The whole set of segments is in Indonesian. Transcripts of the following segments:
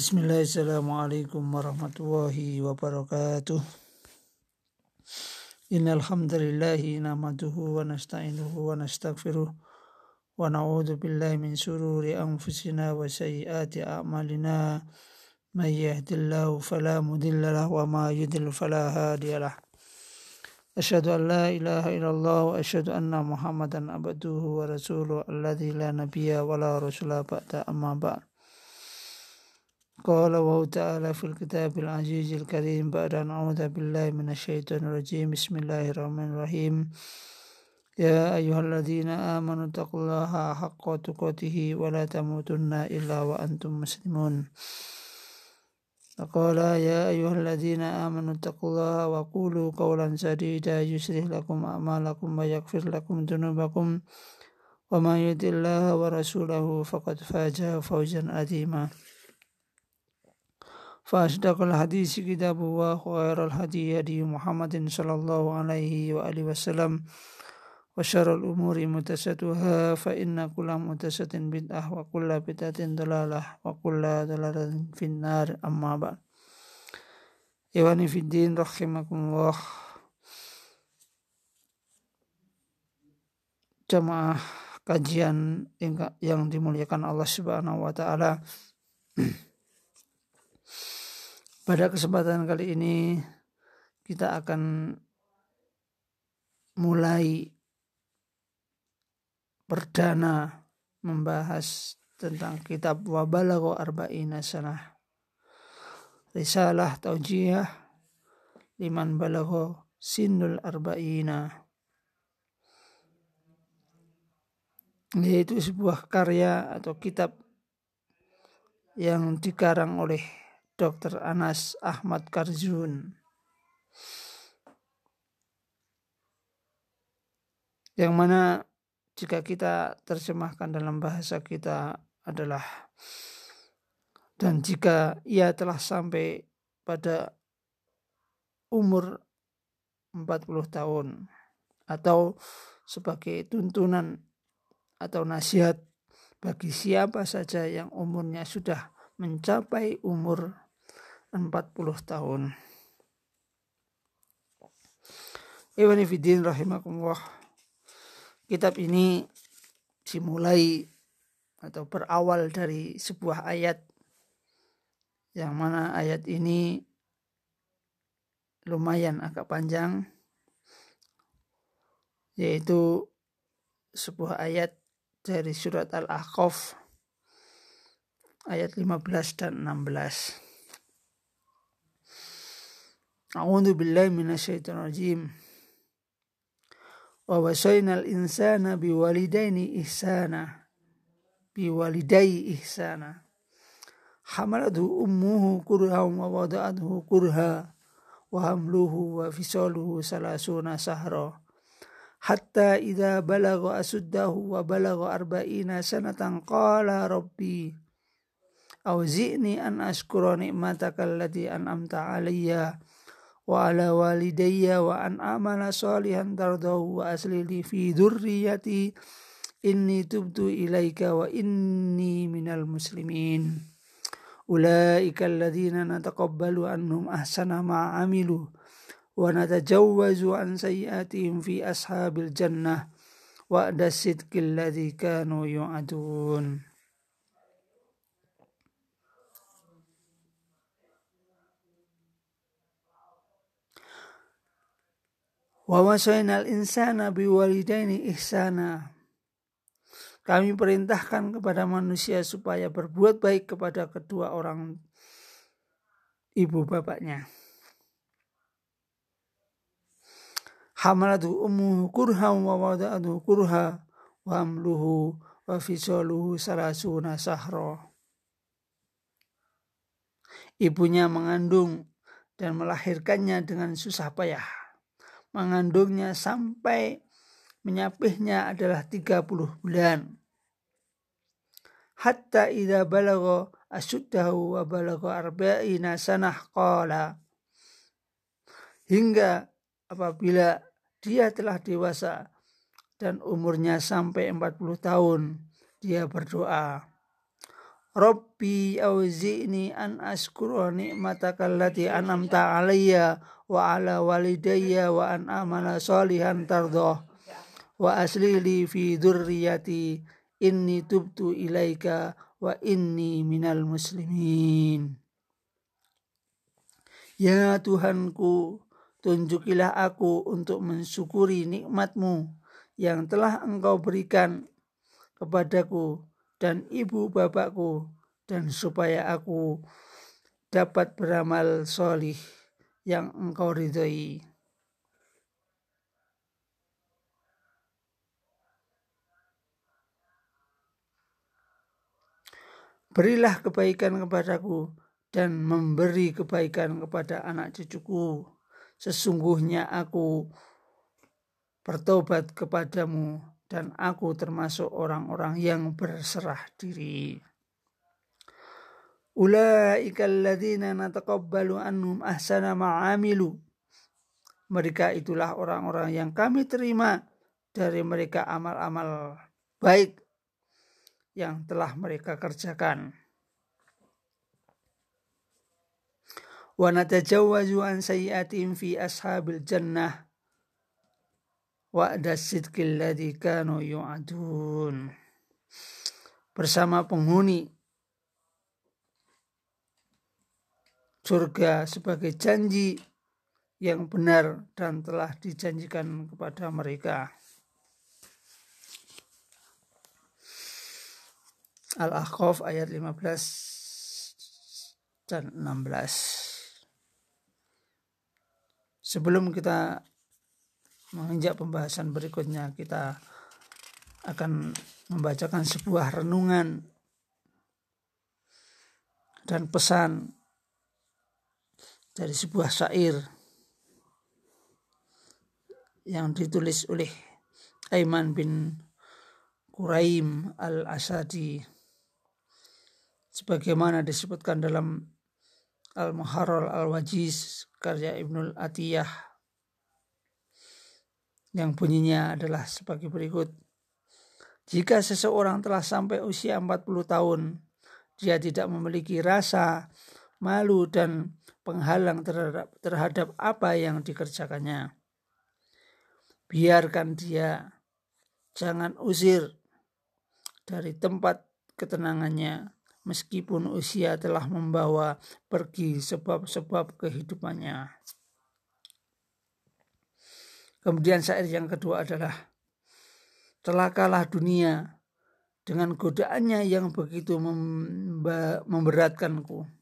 Bismillahirrahmanirrahim warahmatullahi wabarakatuh. Innal hamdalillahi nahmaduhu wa nasta'inuhu wa nastaghfiruh wa na'udzu billahi min shururi anfusina wa sayyiati a'malina may yahdihillahu fala mudilla lahu wa ma yudlil fala hadiyalah. Asyhadu an la ilaha illallah wa asyhadu anna Muhammadan abduhu wa rasuluhu alladzi la nabiyya wa la rasula ba'da amma ba'd. قال الله تعالى في الكتاب العزيز الكريم بعد أن أعوذ بالله من الشيطان الرجيم. بسم الله الرحمن الرحيم. يا أيها الذين آمنوا اتقوا الله حق تقاته ولا تموتن إلا وأنتم مسلمون. فقال يا أيها الذين آمنوا اتقوا الله وقولوا قولا سديدا يصلح لكم أعمالكم ويغفر لكم ذنوبكم. ومن يطع الله ورسوله فقد فاز فوزا عظيما. فأصدق الحديث كتاب الله وخير الهدي هدي محمد صلى الله عليه وآله وسلم وشر الأمور متسدها فإن كل متسد بدعة وكل بدعة ضلالة وكل ضلالة في النار أما بعد إخواني في الدين رحمكم الله jamaah kajian yang dimuliakan Allah Subhanahu wa taala pada kesempatan kali ini kita akan mulai perdana membahas tentang kitab Wabalago Arba'ina Sanah. Risalah Taujiyah Liman Balago Sinul Arba'ina. Yaitu sebuah karya atau kitab yang dikarang oleh Dr. Anas Ahmad Karzun. Yang mana jika kita terjemahkan dalam bahasa kita adalah dan jika ia telah sampai pada umur 40 tahun atau sebagai tuntunan atau nasihat bagi siapa saja yang umurnya sudah mencapai umur 40 tahun. Iwan Fidin rahimakumullah. Kitab ini dimulai atau berawal dari sebuah ayat yang mana ayat ini lumayan agak panjang yaitu sebuah ayat dari surat Al-Ahqaf ayat 15 dan 16. أعوذ بالله من الشيطان الرجيم ووصينا الإنسان بوالدين إحسانا بوالدي إحسانا حملته أمه كرها ووضعته كرها وحمله وفصاله ثلاثون سهرا حتى إذا بلغ أسده وبلغ أربعين سنة قال ربي أوزئني أن أشكر نعمتك التي أنعمت عليّ wa ala walidayya wa an amala salihan tardahu wa asli li fi dhurriyyati inni tubtu ilaika wa inni minal muslimin. Ulaika alladhina nataqabbalu annhum ahsana ma amilu wa natajawwazu an sayyiatihim fi ashabil jannah wa'da sidqil ladzi kanu yu'adun Wa insana biwalidaini ihsana. Kami perintahkan kepada manusia supaya berbuat baik kepada kedua orang ibu bapaknya. Hamalatu ummu kurha wa wada'atu kurha wa amluhu wa fisaluhu salasuna sahra. Ibunya mengandung dan melahirkannya dengan susah payah mengandungnya sampai menyapihnya adalah 30 bulan. Hatta idza balagha asuddahu wa balagha arba'ina sanah qala hingga apabila dia telah dewasa dan umurnya sampai 40 tahun dia berdoa Rabbi awzi'ni an askura ni'mataka allati an'amta alayya wa ala walidayya wa an amala salihan tardoh. Wa asli li fi dzurriyyati inni tubtu ilaika wa inni minal muslimin. Ya Tuhanku tunjukilah aku untuk mensyukuri nikmatmu yang telah engkau berikan kepadaku dan ibu bapakku dan supaya aku dapat beramal solih yang engkau ridhoi. Berilah kebaikan kepadaku dan memberi kebaikan kepada anak cucuku. Sesungguhnya aku bertobat kepadamu dan aku termasuk orang-orang yang berserah diri. Ulaika alladzina nataqabbalu annum ahsana ma'amilu. Mereka itulah orang-orang yang kami terima dari mereka amal-amal baik yang telah mereka kerjakan. Wa natajawwazu an sayyi'atihim fi ashabil jannah wa'da sidqil ladzi kanu yu'adun bersama penghuni surga sebagai janji yang benar dan telah dijanjikan kepada mereka. Al-Ahqaf ayat 15 dan 16. Sebelum kita menginjak pembahasan berikutnya kita akan membacakan sebuah renungan dan pesan dari sebuah syair yang ditulis oleh Aiman bin Quraim al-Asadi sebagaimana disebutkan dalam Al-Muharrar al-Wajiz karya Ibnul Atiyah yang bunyinya adalah sebagai berikut. Jika seseorang telah sampai usia 40 tahun, dia tidak memiliki rasa malu dan penghalang terhadap, terhadap apa yang dikerjakannya. Biarkan dia, jangan usir dari tempat ketenangannya, meskipun usia telah membawa pergi sebab-sebab kehidupannya. Kemudian syair yang kedua adalah celakalah dunia dengan godaannya yang begitu memberatkanku.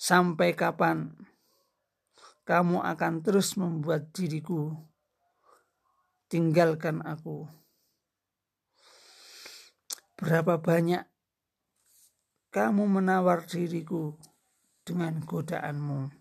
Sampai kapan kamu akan terus membuat diriku tinggalkan aku? Berapa banyak kamu menawar diriku dengan godaanmu?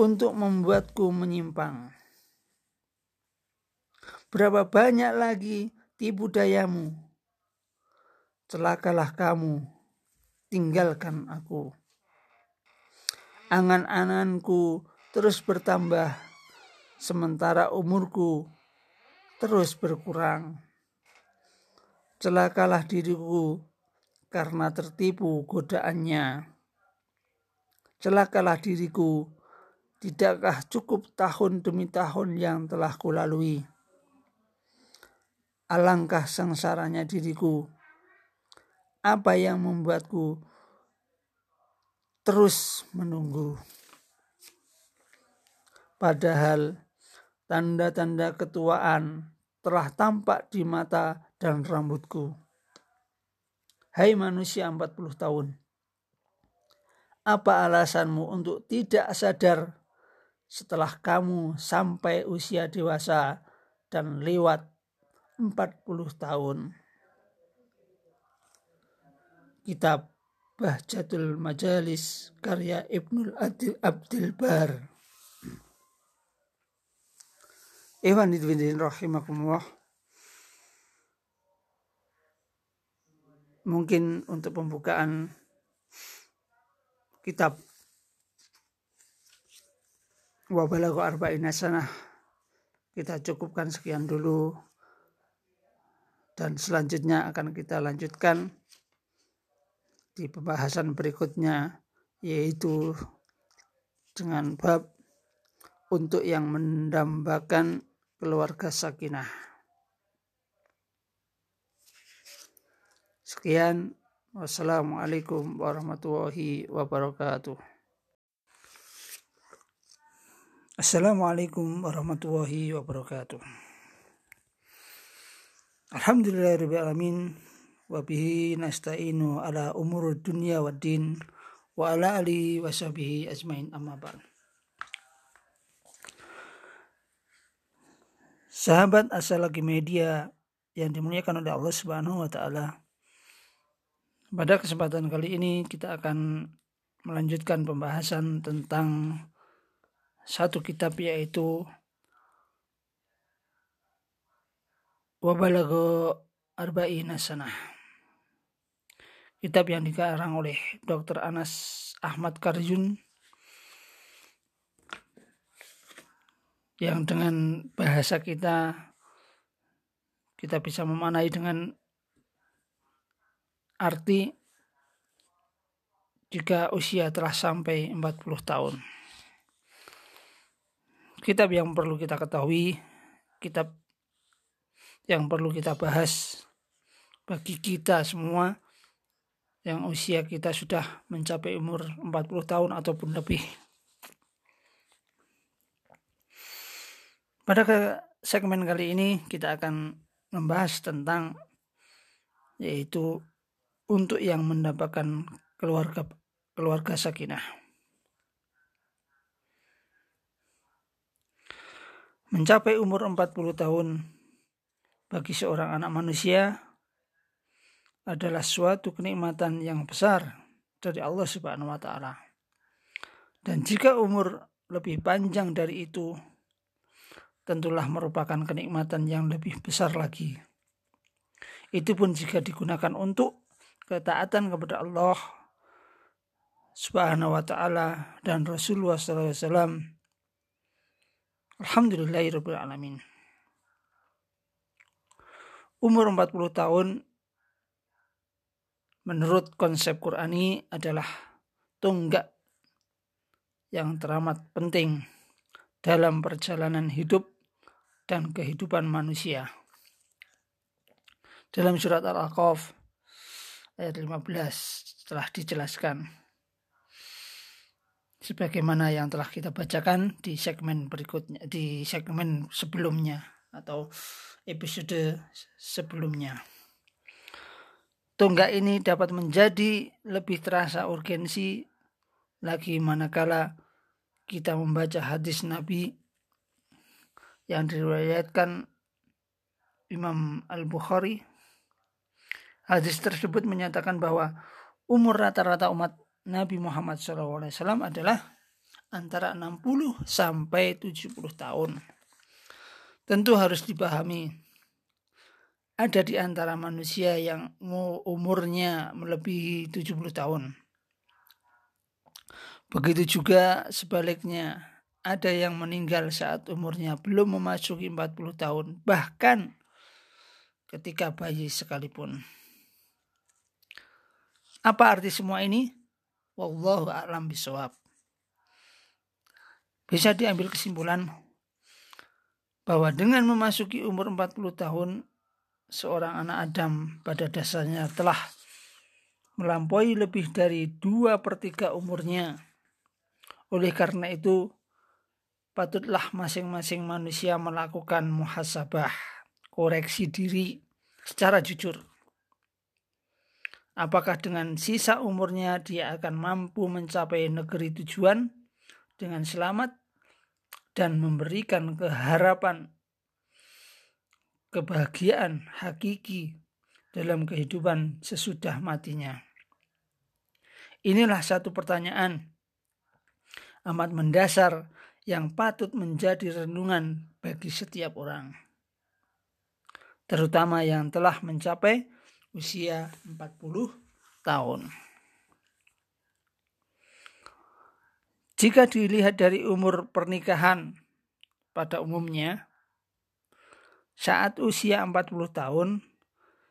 untuk membuatku menyimpang. Berapa banyak lagi tipu dayamu? Celakalah kamu, tinggalkan aku. Angan-anganku terus bertambah, sementara umurku terus berkurang. Celakalah diriku karena tertipu godaannya. Celakalah diriku Tidakkah cukup tahun demi tahun yang telah kulalui? Alangkah sengsaranya diriku. Apa yang membuatku terus menunggu? Padahal tanda-tanda ketuaan telah tampak di mata dan rambutku. Hai manusia 40 tahun, apa alasanmu untuk tidak sadar setelah kamu sampai usia dewasa dan lewat 40 tahun. Kitab Bahjatul Majalis karya Ibnul Adil Abdil Bar. Iwan idwidin rahimakumullah. Mungkin untuk pembukaan kitab wabalagu arba'ina sanah kita cukupkan sekian dulu dan selanjutnya akan kita lanjutkan di pembahasan berikutnya yaitu dengan bab untuk yang mendambakan keluarga sakinah. Sekian, wassalamualaikum warahmatullahi wabarakatuh. Assalamualaikum warahmatullahi wabarakatuh. Alhamdulillahirrahmanirrahim. Wabihi nasta'inu ala umur dunia wa din wa ala alihi wa sahbihi ajmain. Sahabat asal lagi media yang dimuliakan oleh Allah Subhanahu wa taala. Pada kesempatan kali ini kita akan melanjutkan pembahasan tentang satu kitab yaitu Wabalago Arba'ina Sanah. Kitab yang dikarang oleh Dr. Anas Ahmad Karjun yang dengan bahasa kita kita bisa memanai dengan arti jika usia telah sampai 40 tahun. Kitab yang perlu kita ketahui, kitab yang perlu kita bahas bagi kita semua yang usia kita sudah mencapai umur 40 tahun ataupun lebih. Pada segmen kali ini kita akan membahas tentang yaitu untuk yang mendapatkan keluarga keluarga sakinah. Mencapai umur 40 tahun bagi seorang anak manusia adalah suatu kenikmatan yang besar dari Allah Subhanahu wa taala. Dan jika umur lebih panjang dari itu, tentulah merupakan kenikmatan yang lebih besar lagi. Itu pun jika digunakan untuk ketaatan kepada Allah Subhanahu wa taala dan Rasulullah wasallam. Alhamdulillahirabbil alamin. Umur 40 tahun menurut konsep Qurani adalah tonggak yang teramat penting dalam perjalanan hidup dan kehidupan manusia. Dalam surat Al-Aqaf ayat 15 telah dijelaskan sebagaimana yang telah kita bacakan di segmen berikutnya di segmen sebelumnya atau episode sebelumnya. Tonggak ini dapat menjadi lebih terasa urgensi lagi manakala kita membaca hadis Nabi yang diriwayatkan Imam Al-Bukhari. Hadis tersebut menyatakan bahwa umur rata-rata umat Nabi Muhammad SAW adalah antara 60 sampai 70 tahun. Tentu harus dipahami ada di antara manusia yang umurnya melebihi 70 tahun. Begitu juga sebaliknya ada yang meninggal saat umurnya belum memasuki 40 tahun, bahkan ketika bayi sekalipun. Apa arti semua ini? Wallahu a'lam bisawab. Bisa diambil kesimpulan bahwa dengan memasuki umur 40 tahun, seorang anak Adam pada dasarnya telah melampaui lebih dari dua per tiga umurnya. Oleh karena itu, patutlah masing-masing manusia melakukan muhasabah, koreksi diri secara jujur. Apakah dengan sisa umurnya dia akan mampu mencapai negeri tujuan dengan selamat dan memberikan keharapan kebahagiaan hakiki dalam kehidupan sesudah matinya. Inilah satu pertanyaan amat mendasar yang patut menjadi renungan bagi setiap orang. Terutama yang telah mencapai usia 40 tahun. Jika dilihat dari umur pernikahan pada umumnya, saat usia 40 tahun,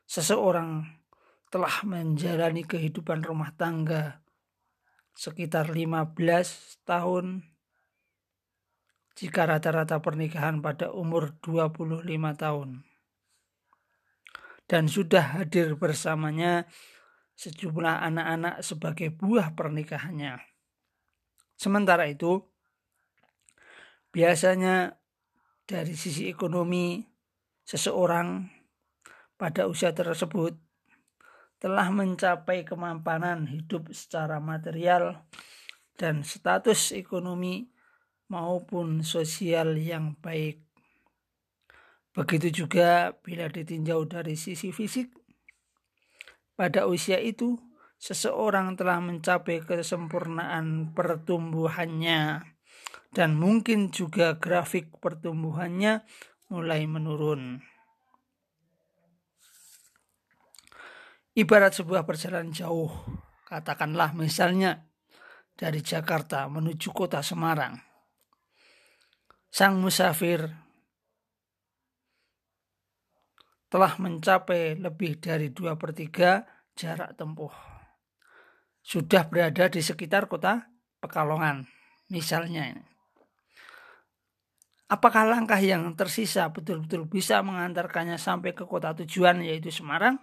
seseorang telah menjalani kehidupan rumah tangga sekitar 15 tahun jika rata-rata pernikahan pada umur 25 tahun dan sudah hadir bersamanya sejumlah anak-anak sebagai buah pernikahannya. Sementara itu, biasanya dari sisi ekonomi seseorang pada usia tersebut telah mencapai kemampanan hidup secara material dan status ekonomi maupun sosial yang baik. Begitu juga bila ditinjau dari sisi fisik. Pada usia itu, seseorang telah mencapai kesempurnaan pertumbuhannya dan mungkin juga grafik pertumbuhannya mulai menurun. Ibarat sebuah perjalanan jauh, katakanlah misalnya dari Jakarta menuju kota Semarang sang musafir telah mencapai lebih dari dua per 3 jarak tempuh. Sudah berada di sekitar kota Pekalongan, misalnya ini. Apakah langkah yang tersisa betul-betul bisa mengantarkannya sampai ke kota tujuan yaitu Semarang?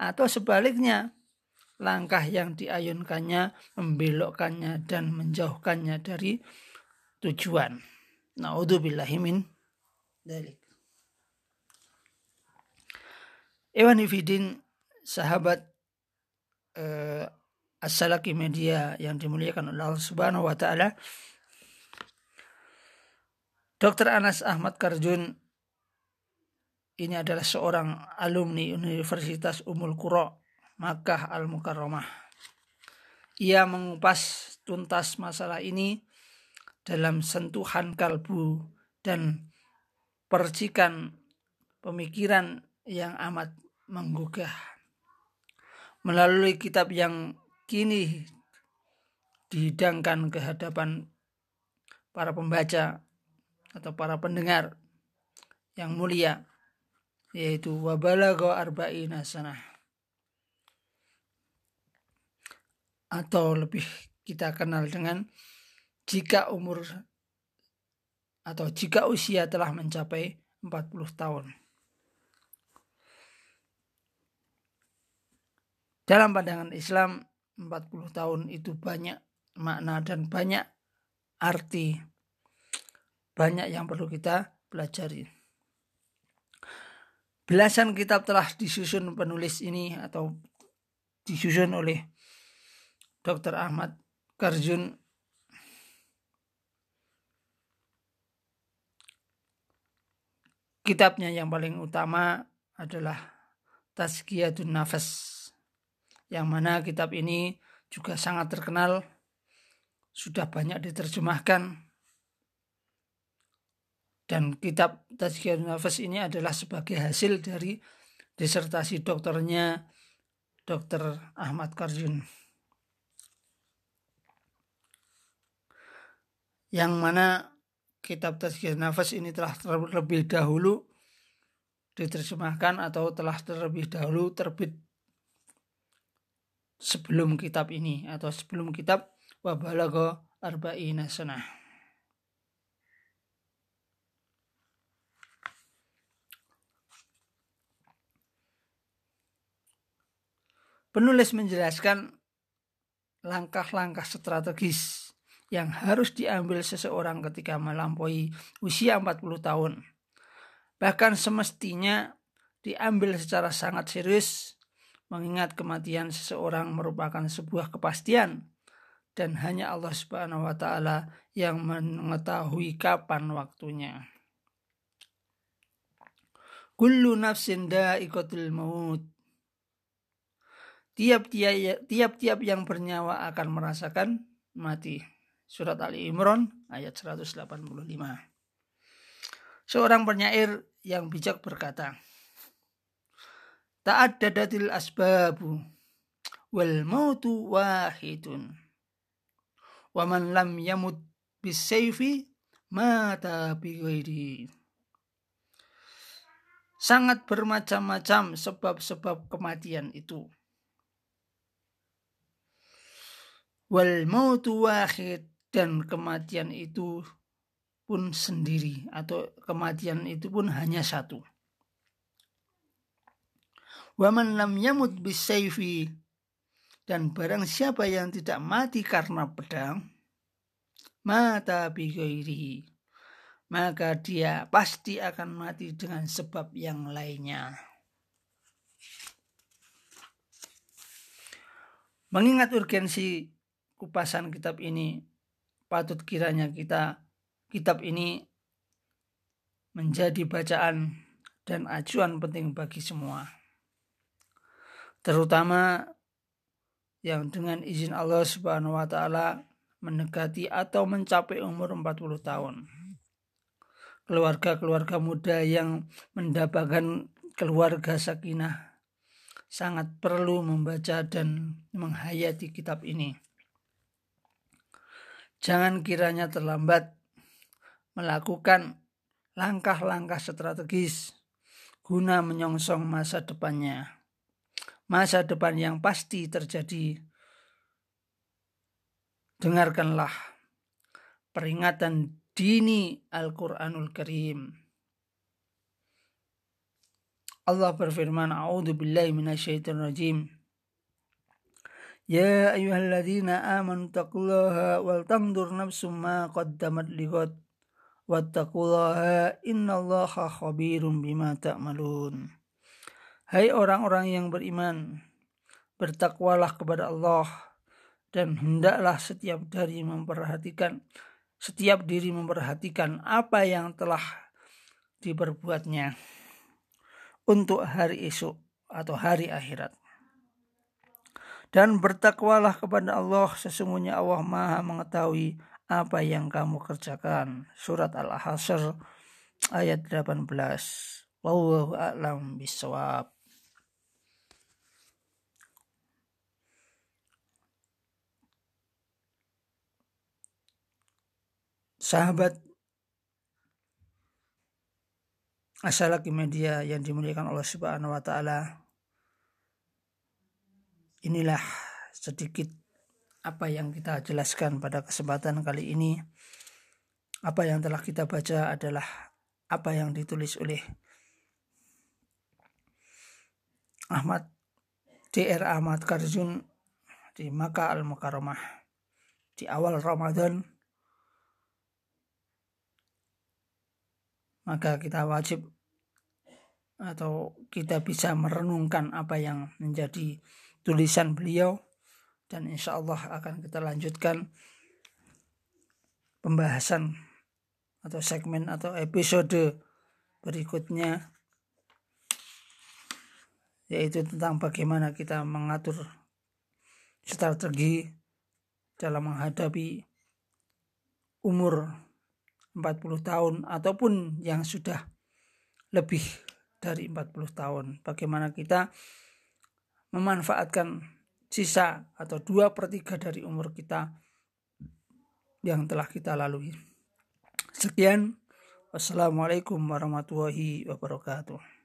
Atau sebaliknya, langkah yang diayunkannya membelokkannya dan menjauhkannya dari tujuan. Na'udzubillahi min dalik. Ewan Ifidin, sahabat eh, As-Salaki Media yang dimuliakan oleh Allah Subhanahu wa taala. Dr. Anas Ahmad Karjun ini adalah seorang alumni Universitas Umul Qura Makkah Al Mukarramah. Ia mengupas tuntas masalah ini dalam sentuhan kalbu dan percikan pemikiran yang amat menggugah. Melalui kitab yang kini dihidangkan ke hadapan para pembaca atau para pendengar yang mulia yaitu wabalago arba'ina sanah atau lebih kita kenal dengan jika umur atau jika usia telah mencapai 40 tahun. Dalam pandangan Islam, 40 tahun itu banyak makna dan banyak arti. Banyak yang perlu kita pelajari. Belasan kitab telah disusun penulis ini atau disusun oleh Dr. Ahmad Karjun Kitabnya yang paling utama adalah Tazkiyatun Nafas yang mana kitab ini juga sangat terkenal sudah banyak diterjemahkan dan kitab Tazkiyatun Nafas ini adalah sebagai hasil dari disertasi dokternya Dr. Ahmad Karjun yang mana kitab Tazkiyah Nafas ini telah terlebih dahulu diterjemahkan atau telah terlebih dahulu terbit sebelum kitab ini atau sebelum kitab Wabalago Arba'ina Sanah. Penulis menjelaskan langkah-langkah strategis yang harus diambil seseorang ketika melampaui usia 40 tahun. Bahkan semestinya diambil secara sangat serius mengingat kematian seseorang merupakan sebuah kepastian dan hanya Allah Subhanahu wa taala yang mengetahui kapan waktunya. Kullu nafsin da'iqatul maut. Tiap-tiap yang bernyawa akan merasakan mati. Surat Ali Imran ayat 185. Seorang penyair yang bijak berkata, Ta'addadatil asbabu wal mautu wahidun. Wa man lam yamut bisayfi mata bi sangat bermacam-macam sebab-sebab kematian itu. Wal mautu wahid dan kematian itu pun sendiri atau kematian itu pun hanya satu. Waman lam yamut bisayfi dan barang siapa yang tidak mati karena pedang mata bigairihi maka dia pasti akan mati dengan sebab yang lainnya. Mengingat urgensi kupasan kitab ini, patut kiranya kita kitab ini menjadi bacaan dan acuan penting bagi semua terutama yang dengan izin Allah Subhanahu wa taala mendekati atau mencapai umur 40 tahun. Keluarga-keluarga muda yang mendapatkan keluarga sakinah sangat perlu membaca dan menghayati kitab ini. Jangan kiranya terlambat melakukan langkah-langkah strategis guna menyongsong masa depannya masa depan yang pasti terjadi. Dengarkanlah peringatan dini Al-Quranul Karim. Allah berfirman, A'udhu billahi rajim. Ya ayuhalladzina amanu taqullaha wal tangdur nafsum ma qaddamat lighad wattaqullaha innallaha khabirum bima ta'malun. Hai orang-orang yang beriman, bertakwalah kepada Allah dan hendaklah setiap dari memperhatikan setiap diri memperhatikan apa yang telah diperbuatnya untuk hari esok atau hari akhirat. Dan bertakwalah kepada Allah sesungguhnya Allah Maha mengetahui apa yang kamu kerjakan. Surat Al-Hasr ayat 18. Wallahu a'lam bisawab. sahabat asalaki media yang dimuliakan Allah Subhanahu wa taala. Inilah sedikit apa yang kita jelaskan pada kesempatan kali ini. Apa yang telah kita baca adalah apa yang ditulis oleh Ahmad DR Ahmad Karjun di Makkah Al-Mukarramah di awal Ramadan maka kita wajib atau kita bisa merenungkan apa yang menjadi tulisan beliau dan insya Allah akan kita lanjutkan pembahasan atau segmen atau episode berikutnya yaitu tentang bagaimana kita mengatur strategi dalam menghadapi umur 40 tahun ataupun yang sudah lebih dari 40 tahun. Bagaimana kita memanfaatkan sisa atau dua per tiga dari umur kita yang telah kita lalui. Sekian. Wassalamualaikum warahmatullahi wabarakatuh.